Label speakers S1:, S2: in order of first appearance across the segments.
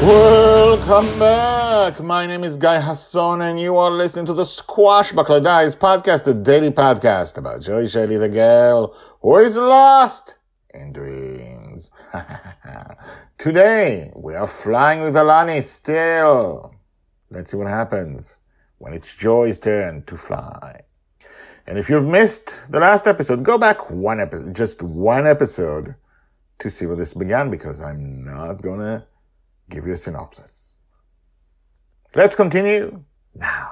S1: Welcome back. My name is Guy Hasson, and you are listening to the Squashbuckler Diaries podcast, a daily podcast about Joy Shelley, the girl who is lost in dreams. Today, we are flying with Alani still. Let's see what happens when it's Joy's turn to fly. And if you've missed the last episode, go back one episode, just one episode to see where this began because I'm not gonna give you a synopsis. Let's continue now.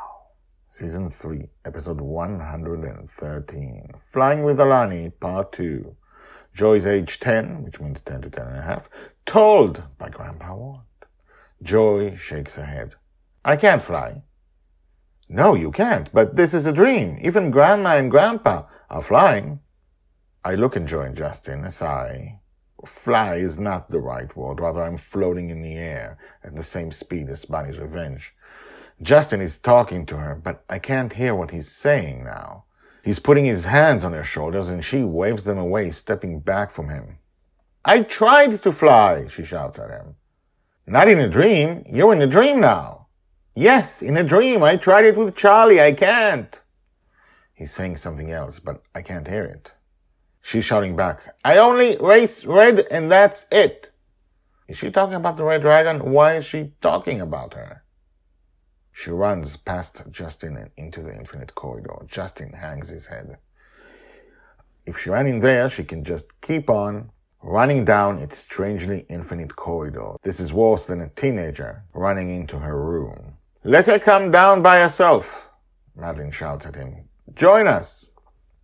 S1: Season 3, episode 113. Flying with Alani, part 2. Joy's age 10, which means 10 to 10 and a half, told by Grandpa Ward. Joy shakes her head. I can't fly. No, you can't, but this is a dream. Even Grandma and Grandpa are flying. I look at Joy and Justin as I fly is not the right word. Rather, I'm floating in the air at the same speed as Bonny's revenge. Justin is talking to her, but I can't hear what he's saying now. He's putting his hands on her shoulders and she waves them away, stepping back from him. I tried to fly, she shouts at him. Not in a dream. You're in a dream now. Yes, in a dream. I tried it with Charlie. I can't. He's saying something else, but I can't hear it. She's shouting back, I only race red and that's it. Is she talking about the red dragon? Why is she talking about her? She runs past Justin and into the infinite corridor. Justin hangs his head. If she ran in there, she can just keep on running down its strangely infinite corridor. This is worse than a teenager running into her room. Let her come down by herself, Madeline shouts at him. Join us.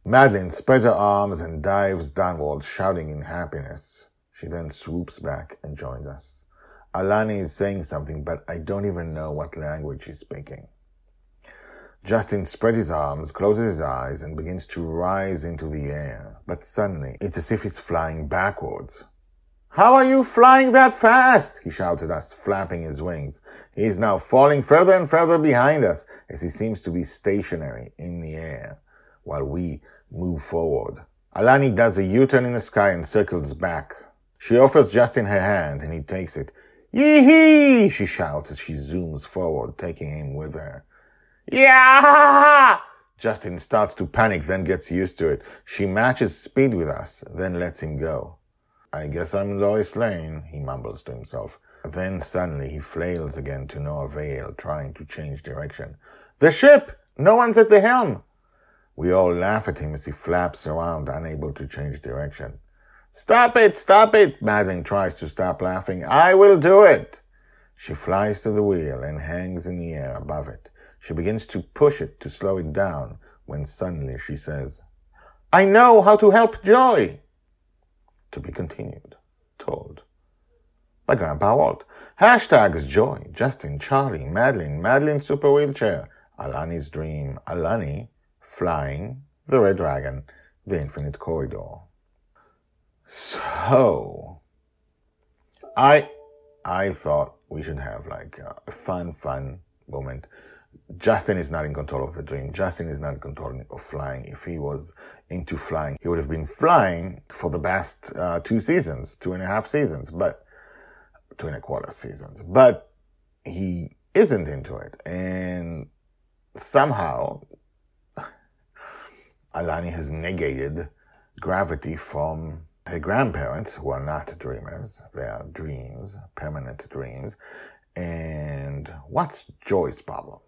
S1: Madeline spreads her arms and dives downward, shouting in happiness. She then swoops back and joins us. Alani is saying something, but I don't even know what language she's speaking. Justin spreads his arms, closes his eyes, and begins to rise into the air. But suddenly, it's as if he's flying backwards. How are you flying that fast? He shouts at us, flapping his wings. He is now falling further and further behind us as he seems to be stationary in the air while we move forward. Alani does a U-turn in the sky and circles back. She offers Justin her hand and he takes it. Yee-hee! she shouts as she zooms forward, taking him with her. Yeah! Justin starts to panic, then gets used to it. She matches speed with us, then lets him go. I guess I'm Lois Lane, he mumbles to himself. Then suddenly he flails again to no avail, trying to change direction. The ship! No one's at the helm! We all laugh at him as he flaps around, unable to change direction. Stop it! Stop it! Madeline tries to stop laughing. I will do it! She flies to the wheel and hangs in the air above it. She begins to push it to slow it down when suddenly she says, I know how to help Joy! To be continued. Told. By Grandpa Walt. Hashtags Joy, Justin, Charlie, Madeline, Madeline Super Wheelchair, Alani's Dream, Alani, Flying, The Red Dragon, The Infinite Corridor. So, I, I thought we should have like a fun, fun moment. Justin is not in control of the dream. Justin is not in control of flying. If he was into flying, he would have been flying for the past uh, two seasons, two and a half seasons, but two and a quarter seasons. But he isn't into it. And somehow Alani has negated gravity from her grandparents, who are not dreamers. They are dreams, permanent dreams. And what's Joy's problem?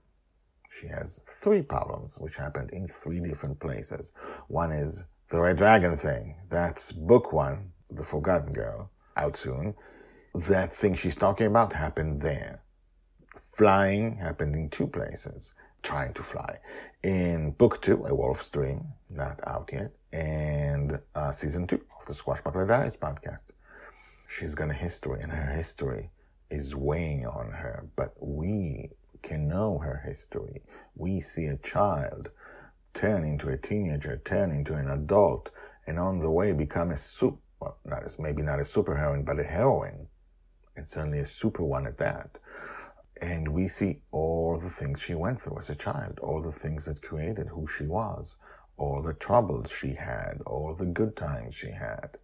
S1: She has three problems, which happened in three different places. One is the Red Dragon thing. That's book one, The Forgotten Girl, out soon. That thing she's talking about happened there. Flying happened in two places. Trying to fly. In book two, A Wolf's Dream, not out yet, and uh, season two of the Squashbuckler Diaries podcast. She's got a history, and her history is weighing on her, but we can know her history. We see a child turn into a teenager, turn into an adult, and on the way become a super, well, not maybe not a superheroine, but a heroine, and certainly a super one at that. And we see all the things she went through as a child, all the things that created who she was, all the troubles she had, all the good times she had.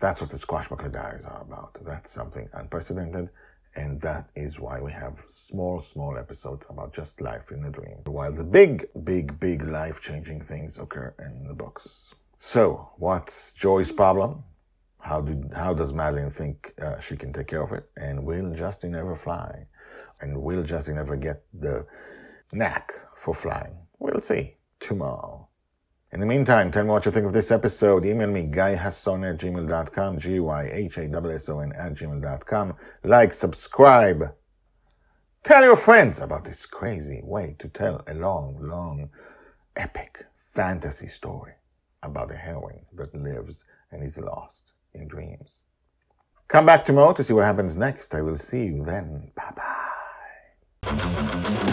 S1: That's what the Squashbuckler Diaries are about. That's something unprecedented and that is why we have small, small episodes about just life in a dream, while the big, big, big life changing things occur in the books. So, what's Joy's problem? How, do, how does Madeline think uh, she can take care of it? And will Justin ever fly? And will Justin ever get the knack for flying? We'll see tomorrow. In the meantime, tell me what you think of this episode. Email me, guyhasson at gmail.com, G-Y-H-A-S-S-O-N at gmail.com. Like, subscribe. Tell your friends about this crazy way to tell a long, long, epic fantasy story about a heroine that lives and is lost in dreams. Come back tomorrow to see what happens next. I will see you then. Bye bye.